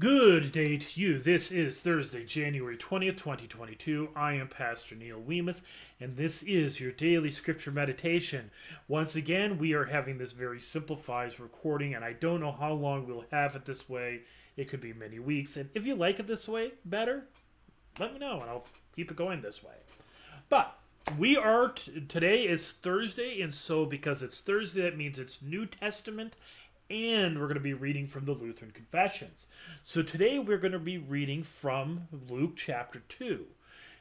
Good day to you. This is Thursday, January 20th, 2022. I am Pastor Neil Weemus, and this is your daily scripture meditation. Once again, we are having this very simplified recording, and I don't know how long we'll have it this way. It could be many weeks, and if you like it this way better, let me know, and I'll keep it going this way. But we are t- today is Thursday, and so because it's Thursday, that means it's New Testament and we're going to be reading from the Lutheran Confessions. So today we're going to be reading from Luke chapter 2.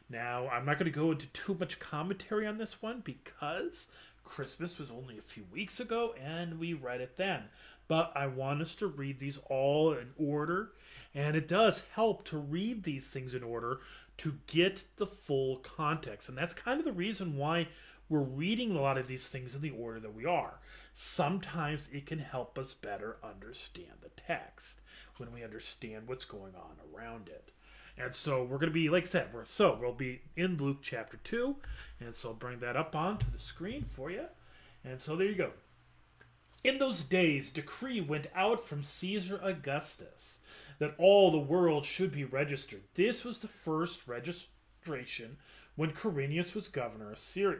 Now, I'm not going to go into too much commentary on this one because Christmas was only a few weeks ago and we read it then. But I want us to read these all in order, and it does help to read these things in order to get the full context. And that's kind of the reason why we're reading a lot of these things in the order that we are. Sometimes it can help us better understand the text when we understand what's going on around it. And so we're going to be, like I said, we're, so we'll be in Luke chapter 2. And so I'll bring that up onto the screen for you. And so there you go. In those days, decree went out from Caesar Augustus that all the world should be registered. This was the first registration when Quirinius was governor of Syria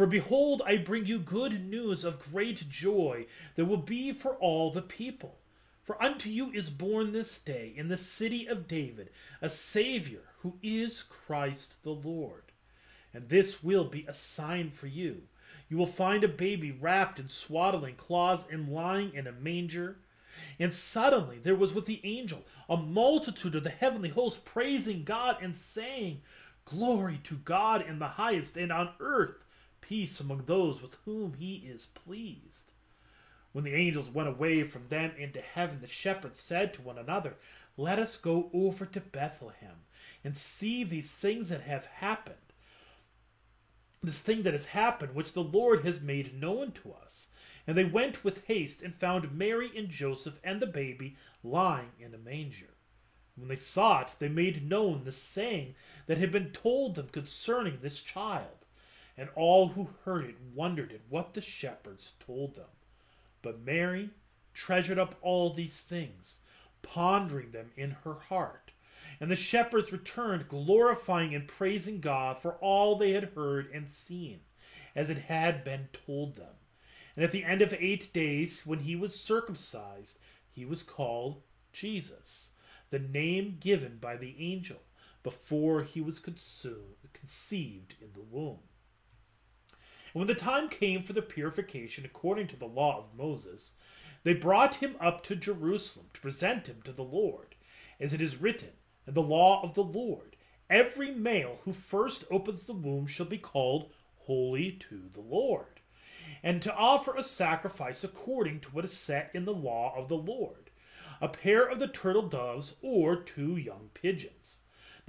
For behold, I bring you good news of great joy that will be for all the people. For unto you is born this day in the city of David a Savior who is Christ the Lord. And this will be a sign for you. You will find a baby wrapped in swaddling cloths and lying in a manger. And suddenly there was with the angel a multitude of the heavenly host praising God and saying, Glory to God in the highest, and on earth peace among those with whom he is pleased. When the angels went away from them into heaven, the shepherds said to one another, Let us go over to Bethlehem and see these things that have happened. This thing that has happened, which the Lord has made known to us. And they went with haste and found Mary and Joseph and the baby lying in a manger. When they saw it, they made known the saying that had been told them concerning this child and all who heard it wondered at what the shepherds told them. But Mary treasured up all these things, pondering them in her heart. And the shepherds returned, glorifying and praising God for all they had heard and seen, as it had been told them. And at the end of eight days, when he was circumcised, he was called Jesus, the name given by the angel before he was conceived in the womb. And when the time came for the purification according to the law of Moses, they brought him up to Jerusalem to present him to the Lord, as it is written in the law of the Lord Every male who first opens the womb shall be called holy to the Lord, and to offer a sacrifice according to what is set in the law of the Lord a pair of the turtle doves or two young pigeons.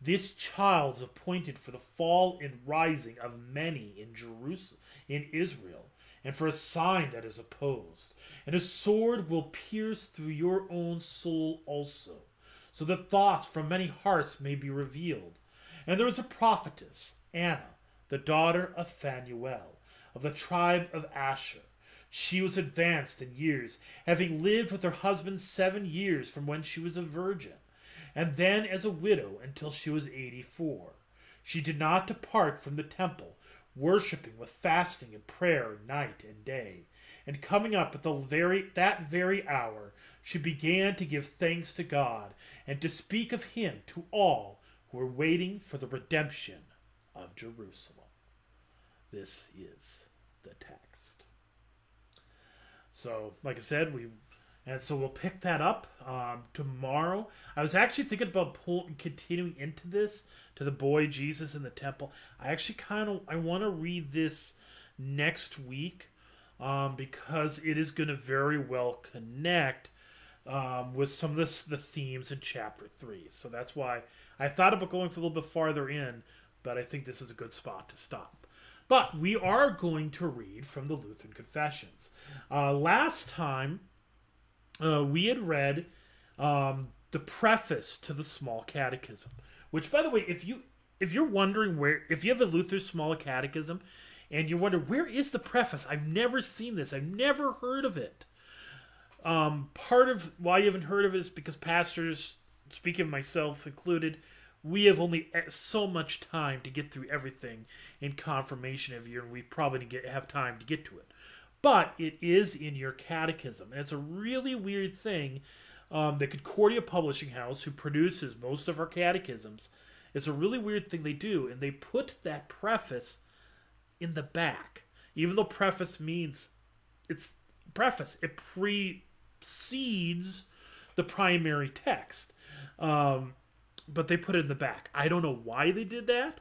this child is appointed for the fall and rising of many in Jerusalem, in Israel, and for a sign that is opposed. And a sword will pierce through your own soul also, so that thoughts from many hearts may be revealed. And there was a prophetess, Anna, the daughter of Phanuel, of the tribe of Asher. She was advanced in years, having lived with her husband seven years from when she was a virgin and then as a widow until she was 84. She did not depart from the temple, worshiping with fasting and prayer night and day. And coming up at the very that very hour, she began to give thanks to God and to speak of him to all who were waiting for the redemption of Jerusalem. This is the text. So, like I said, we and so we'll pick that up um, tomorrow. I was actually thinking about pull, continuing into this to the boy Jesus in the temple. I actually kind of I want to read this next week um, because it is going to very well connect um, with some of this, the themes in chapter three. So that's why I thought about going for a little bit farther in, but I think this is a good spot to stop. But we are going to read from the Lutheran Confessions. Uh, last time uh, we had read um, the preface to the Small Catechism, which, by the way, if you if you're wondering where, if you have a Luther Small Catechism, and you wonder where is the preface, I've never seen this, I've never heard of it. Um, part of why you haven't heard of it is because pastors, speaking of myself included, we have only so much time to get through everything in confirmation of year, and we probably get, have time to get to it but it is in your catechism. And it's a really weird thing. Um, the Concordia Publishing House, who produces most of our catechisms, it's a really weird thing they do, and they put that preface in the back. Even though preface means it's preface, it precedes the primary text. Um, but they put it in the back. I don't know why they did that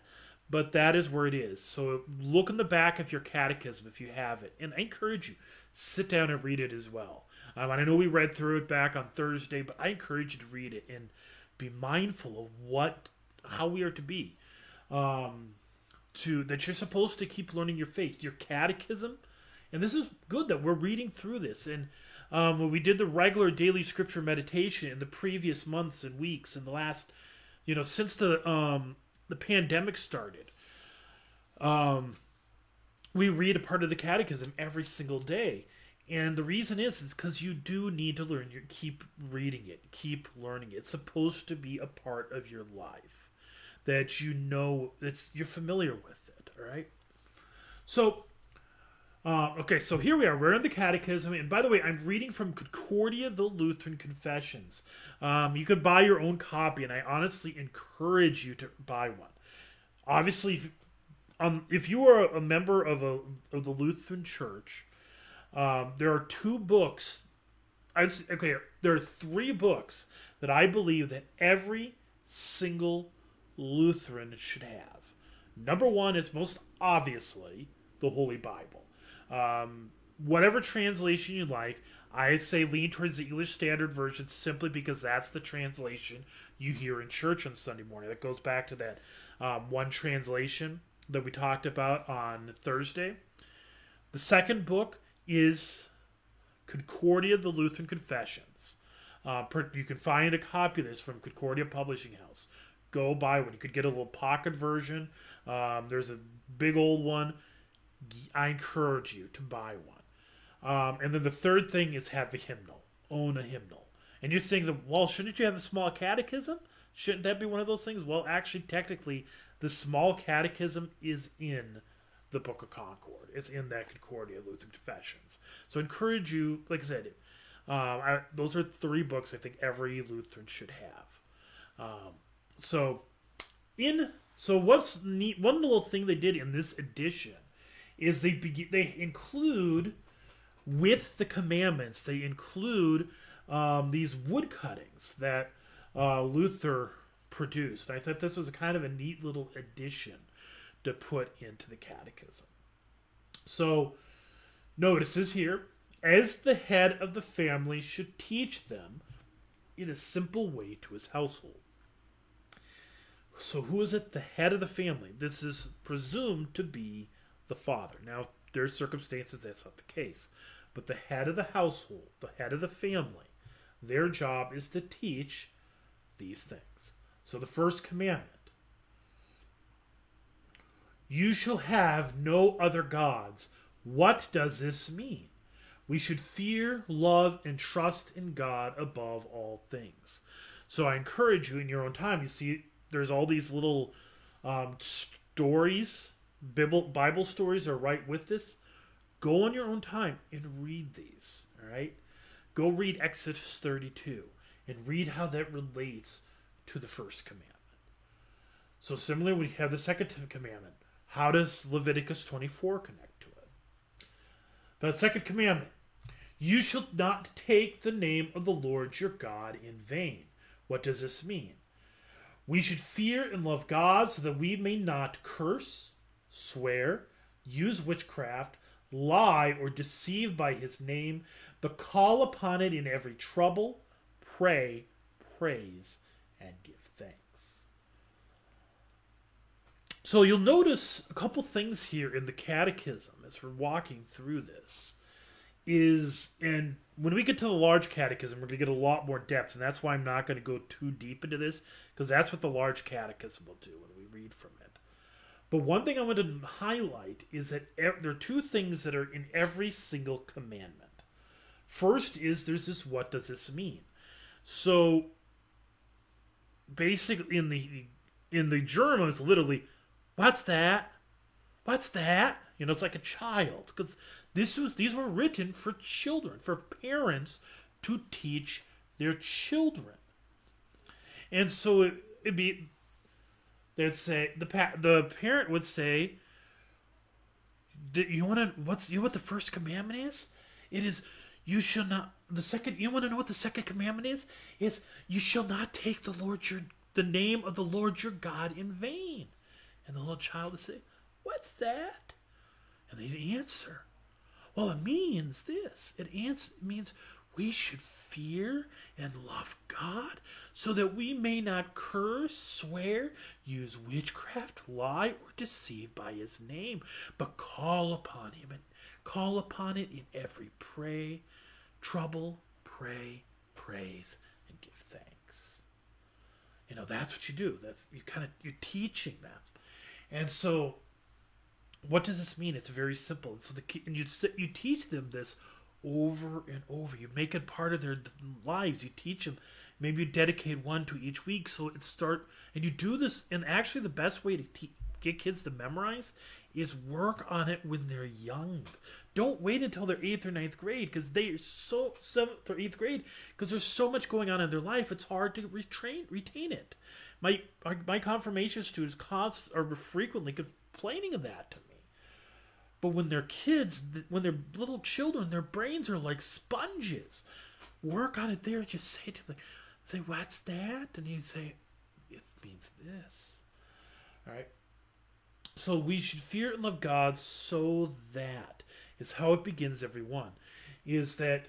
but that is where it is. So look in the back of your catechism if you have it, and I encourage you sit down and read it as well. Um, and I know we read through it back on Thursday, but I encourage you to read it and be mindful of what how we are to be. Um, to that you're supposed to keep learning your faith, your catechism, and this is good that we're reading through this. And um, when we did the regular daily scripture meditation in the previous months and weeks, and the last, you know, since the um, the pandemic started, um, we read a part of the catechism every single day. And the reason is is because you do need to learn. You keep reading it, keep learning it. It's supposed to be a part of your life that you know it's you're familiar with it. All right. So, uh, okay, so here we are. We're in the Catechism, and by the way, I'm reading from Concordia, the Lutheran Confessions. Um, you could buy your own copy, and I honestly encourage you to buy one. Obviously, if, um, if you are a member of a of the Lutheran Church, um, there are two books. I'd say, okay, there are three books that I believe that every single Lutheran should have. Number one is most obviously the Holy Bible. Um, whatever translation you like, I say lean towards the English Standard Version simply because that's the translation you hear in church on Sunday morning. That goes back to that um, one translation that we talked about on Thursday. The second book is Concordia, the Lutheran Confessions. Uh, you can find a copy of this from Concordia Publishing House. Go buy one. You could get a little pocket version. Um, there's a big old one. I encourage you to buy one. Um, and then the third thing is have a hymnal, own a hymnal. And you think that, well, shouldn't you have a small catechism? Shouldn't that be one of those things? Well, actually, technically, the small catechism is in the Book of Concord. It's in that Concordia Lutheran Confessions. So I encourage you, like I said, um, I, those are three books I think every Lutheran should have. Um, so in so what's neat? One little thing they did in this edition is they they include with the commandments they include um, these wood cuttings that uh, Luther produced. I thought this was a kind of a neat little addition to put into the catechism. So notices here, as the head of the family should teach them in a simple way to his household. So, who is it? The head of the family. This is presumed to be the father. Now, there's circumstances that's not the case. But the head of the household, the head of the family, their job is to teach these things. So, the first commandment you shall have no other gods. What does this mean? We should fear, love, and trust in God above all things. So I encourage you in your own time. You see, there's all these little um, stories, Bible, Bible stories are right with this. Go on your own time and read these. All right, go read Exodus 32 and read how that relates to the first commandment. So similarly, we have the second commandment. How does Leviticus 24 connect to it? The second commandment You shall not take the name of the Lord your God in vain. What does this mean? We should fear and love God so that we may not curse, swear, use witchcraft, lie, or deceive by his name, but call upon it in every trouble, pray, praise, and give thanks. So you'll notice a couple things here in the catechism as we're walking through this. Is and when we get to the large catechism, we're going to get a lot more depth, and that's why I'm not going to go too deep into this because that's what the large catechism will do when we read from it. But one thing I want to highlight is that there are two things that are in every single commandment. First is there's this what does this mean? So basically in the in the German it's literally What's that? What's that? You know, it's like a child because this was these were written for children, for parents to teach their children. And so it, would be they'd say the pa- the parent would say, "You want to what's you know what the first commandment is? It is you shall not the second you want to know what the second commandment is? Is you shall not take the Lord your the name of the Lord your God in vain." And the little child would say, What's that? And they'd answer, Well, it means this. It, ans- means we should fear and love God so that we may not curse, swear, use witchcraft, lie, or deceive by his name, but call upon him and call upon it in every pray, trouble, pray, praise, and give thanks. You know, that's what you do. That's you kind of you're teaching them. And so, what does this mean? It's very simple. So the and you you teach them this over and over. You make it part of their lives. You teach them. Maybe you dedicate one to each week. So it start and you do this. And actually, the best way to te- get kids to memorize is work on it when they're young. Don't wait until they're eighth or ninth grade because they are so seventh or eighth grade because there's so much going on in their life. It's hard to retrain retain it. My my confirmation students are frequently complaining of that to me. But when they're kids, when they're little children, their brains are like sponges. Work on it there. Just say to them, say, "What's that?" And you say, "It means this." All right. So we should fear and love God so that is how it begins every one. Is that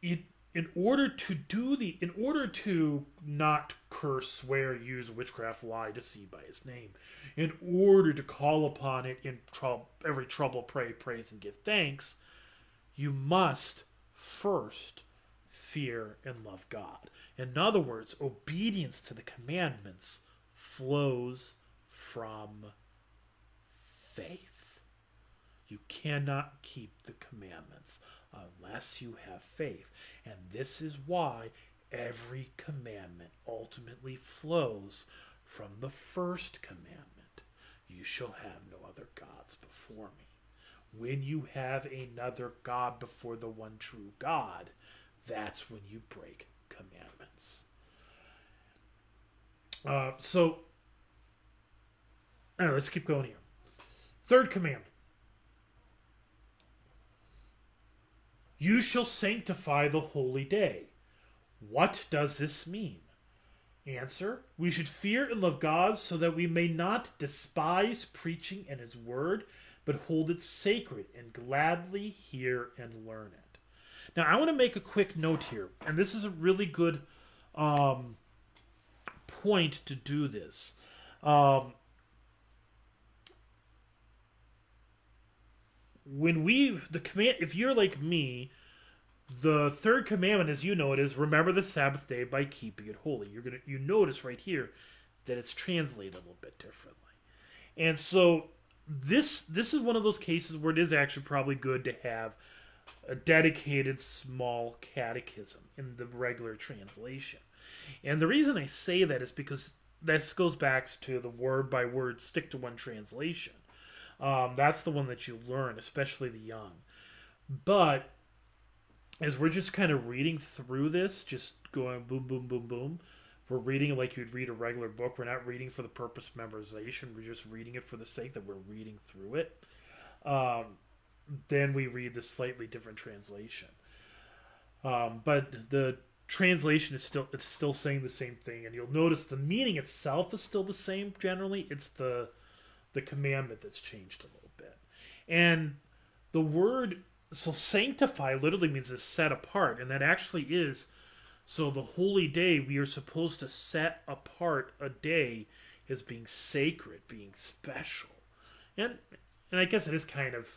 it in order to do the in order to not curse swear use witchcraft lie deceive by his name in order to call upon it in trouble every trouble pray praise and give thanks you must first fear and love god. In other words obedience to the commandments flows from faith. You cannot keep the commandments unless you have faith. And this is why every commandment ultimately flows from the first commandment You shall have no other gods before me. When you have another God before the one true God, that's when you break commandments. Uh, so, right, let's keep going here. Third commandment You shall sanctify the holy day. What does this mean? Answer We should fear and love God so that we may not despise preaching and His word, but hold it sacred and gladly hear and learn it. Now, I want to make a quick note here, and this is a really good um, point to do this. Um, when we the command, if you're like me, the third commandment, as you know it, is remember the Sabbath day by keeping it holy. You're gonna you notice right here that it's translated a little bit differently, and so this this is one of those cases where it is actually probably good to have a dedicated small catechism in the regular translation. And the reason I say that is because this goes back to the word by word stick to one translation. Um, that's the one that you learn, especially the young. But as we're just kind of reading through this, just going boom, boom, boom, boom, we're reading like you'd read a regular book. We're not reading for the purpose of memorization. We're just reading it for the sake that we're reading through it. Um, then we read the slightly different translation. Um, but the translation is still it's still saying the same thing, and you'll notice the meaning itself is still the same. Generally, it's the the commandment that's changed a little bit, and the word so sanctify literally means to set apart, and that actually is so the holy day we are supposed to set apart a day as being sacred, being special, and and I guess it is kind of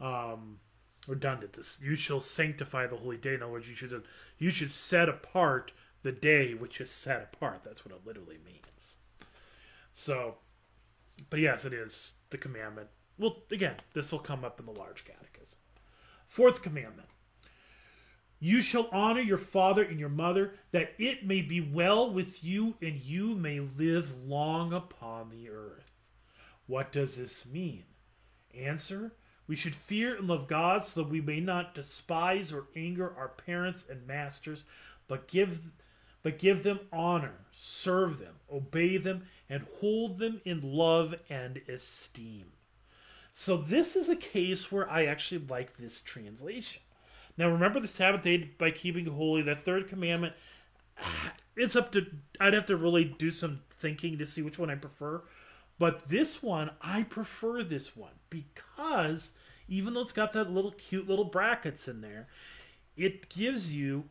um, redundant. This you shall sanctify the holy day. In other words, you should you should set apart the day which is set apart. That's what it literally means. So, but yes, it is the commandment. Well, again, this will come up in the large catechism. Fourth commandment. You shall honor your father and your mother, that it may be well with you and you may live long upon the earth. What does this mean? Answer we should fear and love God so that we may not despise or anger our parents and masters, but give but give them honor, serve them, obey them, and hold them in love and esteem. So this is a case where I actually like this translation. Now remember the Sabbath day by keeping holy, that third commandment. Ah, it's up to I'd have to really do some thinking to see which one I prefer. But this one, I prefer this one because even though it's got that little cute little brackets in there, it gives you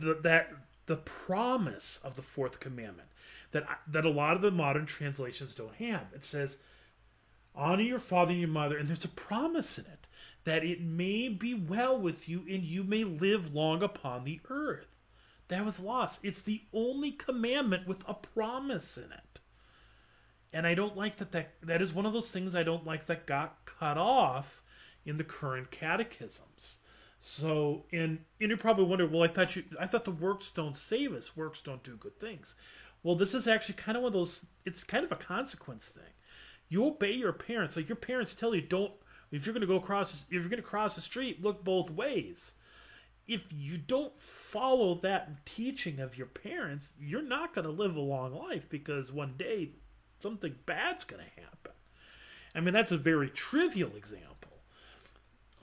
the, that the promise of the fourth commandment that that a lot of the modern translations don't have. It says, "Honor your father and your mother," and there's a promise in it that it may be well with you and you may live long upon the earth. That was lost. It's the only commandment with a promise in it and I don't like that, that that is one of those things I don't like that got cut off in the current catechisms. So, and, and you probably wonder, well, I thought you, I thought the works don't save us. Works don't do good things. Well, this is actually kind of one of those. It's kind of a consequence thing. You obey your parents. Like your parents tell you, don't. If you're going to go across, if you're going to cross the street, look both ways. If you don't follow that teaching of your parents, you're not going to live a long life because one day something bad's going to happen. I mean, that's a very trivial example,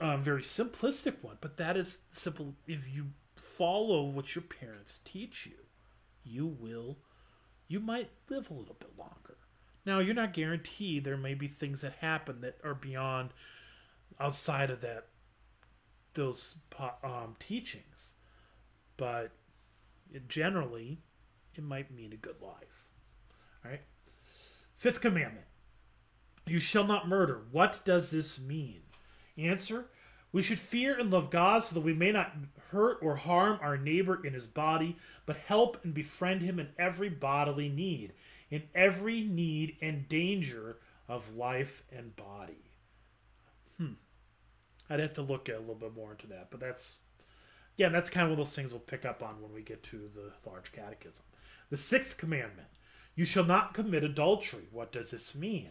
um, very simplistic one, but that is simple. If you follow what your parents teach you, you will, you might live a little bit longer. Now, you're not guaranteed. There may be things that happen that are beyond, outside of that, those um, teachings, but generally, it might mean a good life. All right. Fifth commandment You shall not murder. What does this mean? Answer We should fear and love God so that we may not hurt or harm our neighbor in his body, but help and befriend him in every bodily need, in every need and danger of life and body. Hmm. I'd have to look a little bit more into that, but that's yeah, that's kind of one of those things we'll pick up on when we get to the large catechism. The sixth commandment you shall not commit adultery. What does this mean?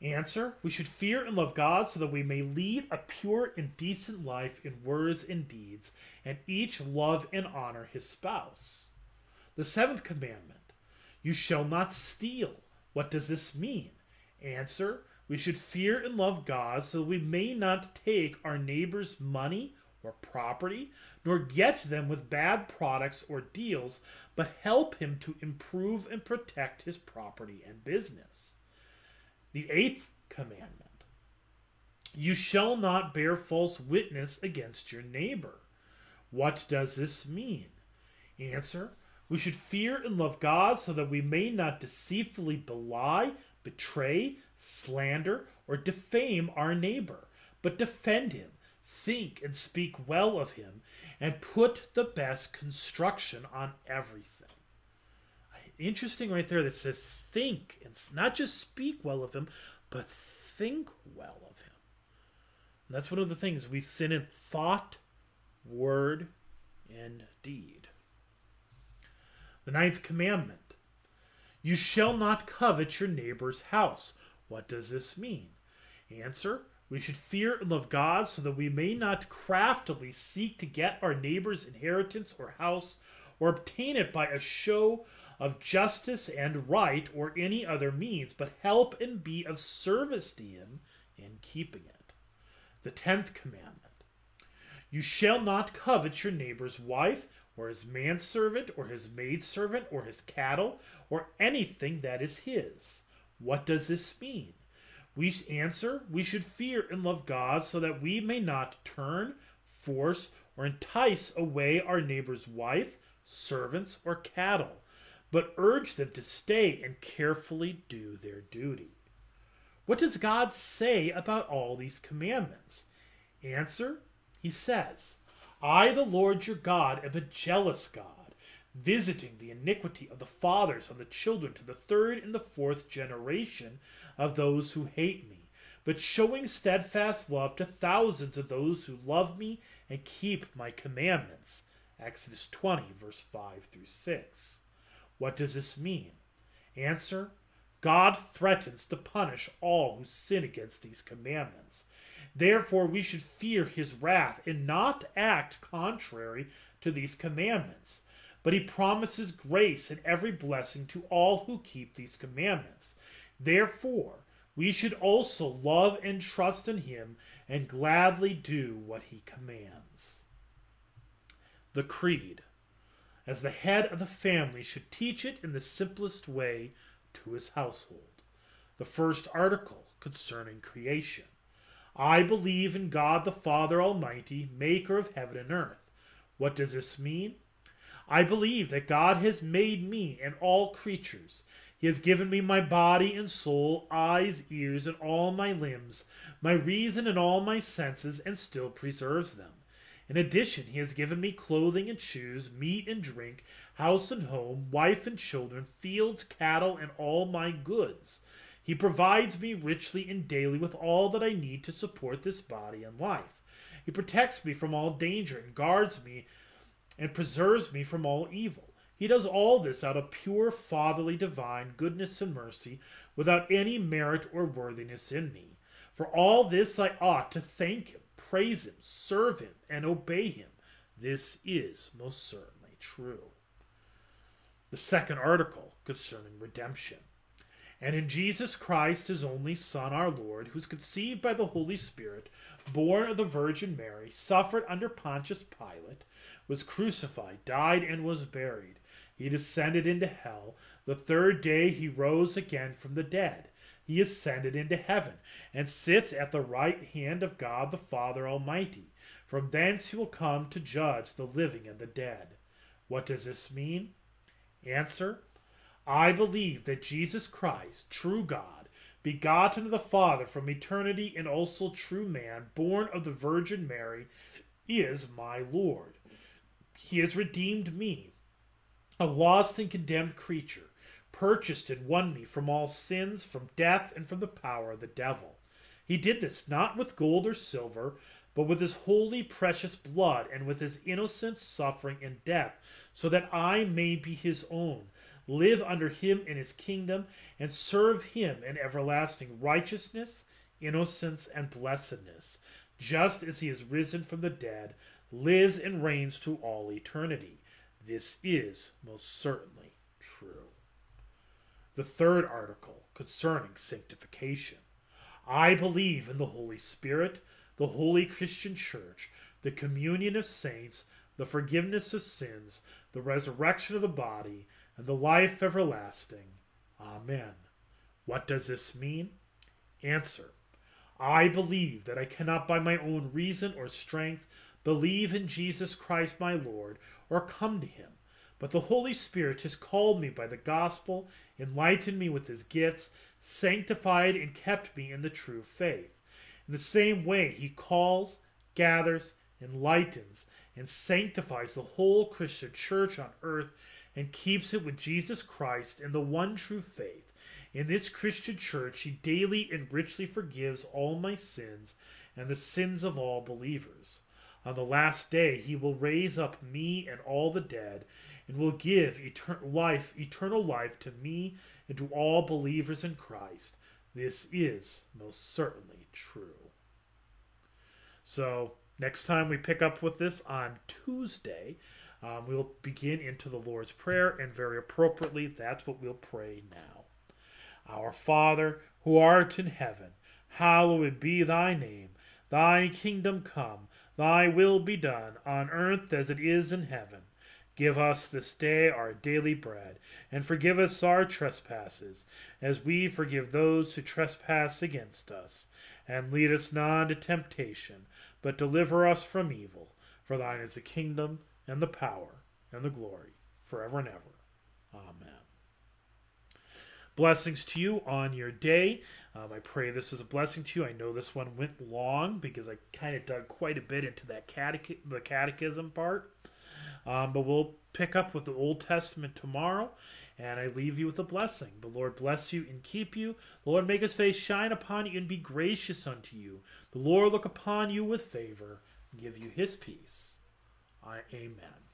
Answer We should fear and love God so that we may lead a pure and decent life in words and deeds, and each love and honor his spouse. The seventh commandment You shall not steal. What does this mean? Answer We should fear and love God so that we may not take our neighbor's money or property, nor get them with bad products or deals, but help him to improve and protect his property and business. The eighth commandment You shall not bear false witness against your neighbor. What does this mean? Answer We should fear and love God so that we may not deceitfully belie, betray, slander, or defame our neighbor, but defend him, think and speak well of him, and put the best construction on everything. Interesting right there that says think, and not just speak well of him, but think well of him. And that's one of the things we sin in thought, word, and deed. The ninth commandment You shall not covet your neighbor's house. What does this mean? Answer We should fear and love God so that we may not craftily seek to get our neighbor's inheritance or house or obtain it by a show of justice and right or any other means, but help and be of service to him in keeping it. The tenth commandment You shall not covet your neighbor's wife or his manservant, or his maidservant, or his cattle, or anything that is his. What does this mean? We answer, we should fear and love God so that we may not turn, force, or entice away our neighbor's wife, servants, or cattle, but urge them to stay and carefully do their duty. What does God say about all these commandments? Answer, He says, I, the Lord your God, am a jealous God, visiting the iniquity of the fathers on the children to the third and the fourth generation of those who hate me, but showing steadfast love to thousands of those who love me and keep my commandments. Exodus 20, verse 5 through 6. What does this mean? Answer God threatens to punish all who sin against these commandments. Therefore, we should fear his wrath and not act contrary to these commandments. But he promises grace and every blessing to all who keep these commandments. Therefore, we should also love and trust in him and gladly do what he commands. The Creed. As the head of the family should teach it in the simplest way to his household. The first article concerning creation. I believe in God the Father Almighty, maker of heaven and earth. What does this mean? I believe that God has made me and all creatures. He has given me my body and soul, eyes, ears, and all my limbs, my reason and all my senses, and still preserves them. In addition, he has given me clothing and shoes, meat and drink, house and home, wife and children, fields, cattle, and all my goods. He provides me richly and daily with all that I need to support this body and life. He protects me from all danger and guards me and preserves me from all evil. He does all this out of pure fatherly divine goodness and mercy, without any merit or worthiness in me. For all this I ought to thank him, praise him, serve him, and obey him. This is most certainly true. The second article concerning redemption. And in Jesus Christ, his only Son, our Lord, who was conceived by the Holy Spirit, born of the Virgin Mary, suffered under Pontius Pilate, was crucified, died, and was buried. He descended into hell. The third day he rose again from the dead. He ascended into heaven, and sits at the right hand of God the Father Almighty. From thence he will come to judge the living and the dead. What does this mean? Answer I believe that Jesus Christ, true God, begotten of the Father from eternity and also true man, born of the Virgin Mary, is my Lord. He has redeemed me, a lost and condemned creature, purchased and won me from all sins, from death, and from the power of the devil. He did this not with gold or silver, but with his holy, precious blood, and with his innocent suffering and death, so that I may be his own live under him in his kingdom, and serve him in everlasting righteousness, innocence, and blessedness, just as he is risen from the dead, lives and reigns to all eternity. This is most certainly true. The third article concerning sanctification. I believe in the Holy Spirit, the holy Christian church, the communion of saints, the forgiveness of sins, the resurrection of the body, and the life everlasting. Amen. What does this mean? Answer. I believe that I cannot by my own reason or strength believe in Jesus Christ my Lord or come to him. But the Holy Spirit has called me by the gospel, enlightened me with his gifts, sanctified and kept me in the true faith. In the same way, he calls, gathers, enlightens, and sanctifies the whole Christian church on earth and keeps it with Jesus Christ in the one true faith. In this Christian church, he daily and richly forgives all my sins and the sins of all believers. On the last day, he will raise up me and all the dead, and will give eternal life, eternal life to me and to all believers in Christ. This is most certainly true. So, next time we pick up with this on Tuesday, um, we'll begin into the Lord's Prayer, and very appropriately, that's what we'll pray now. Our Father, who art in heaven, hallowed be thy name. Thy kingdom come, thy will be done, on earth as it is in heaven. Give us this day our daily bread, and forgive us our trespasses, as we forgive those who trespass against us. And lead us not into temptation, but deliver us from evil. For thine is the kingdom, and the power, and the glory, forever and ever. Amen. Blessings to you on your day. Um, I pray this is a blessing to you. I know this one went long because I kind of dug quite a bit into that catech- the catechism part. Um, but we'll pick up with the Old Testament tomorrow, and I leave you with a blessing. The Lord bless you and keep you. The Lord make his face shine upon you and be gracious unto you. The Lord look upon you with favor and give you his peace. I, amen.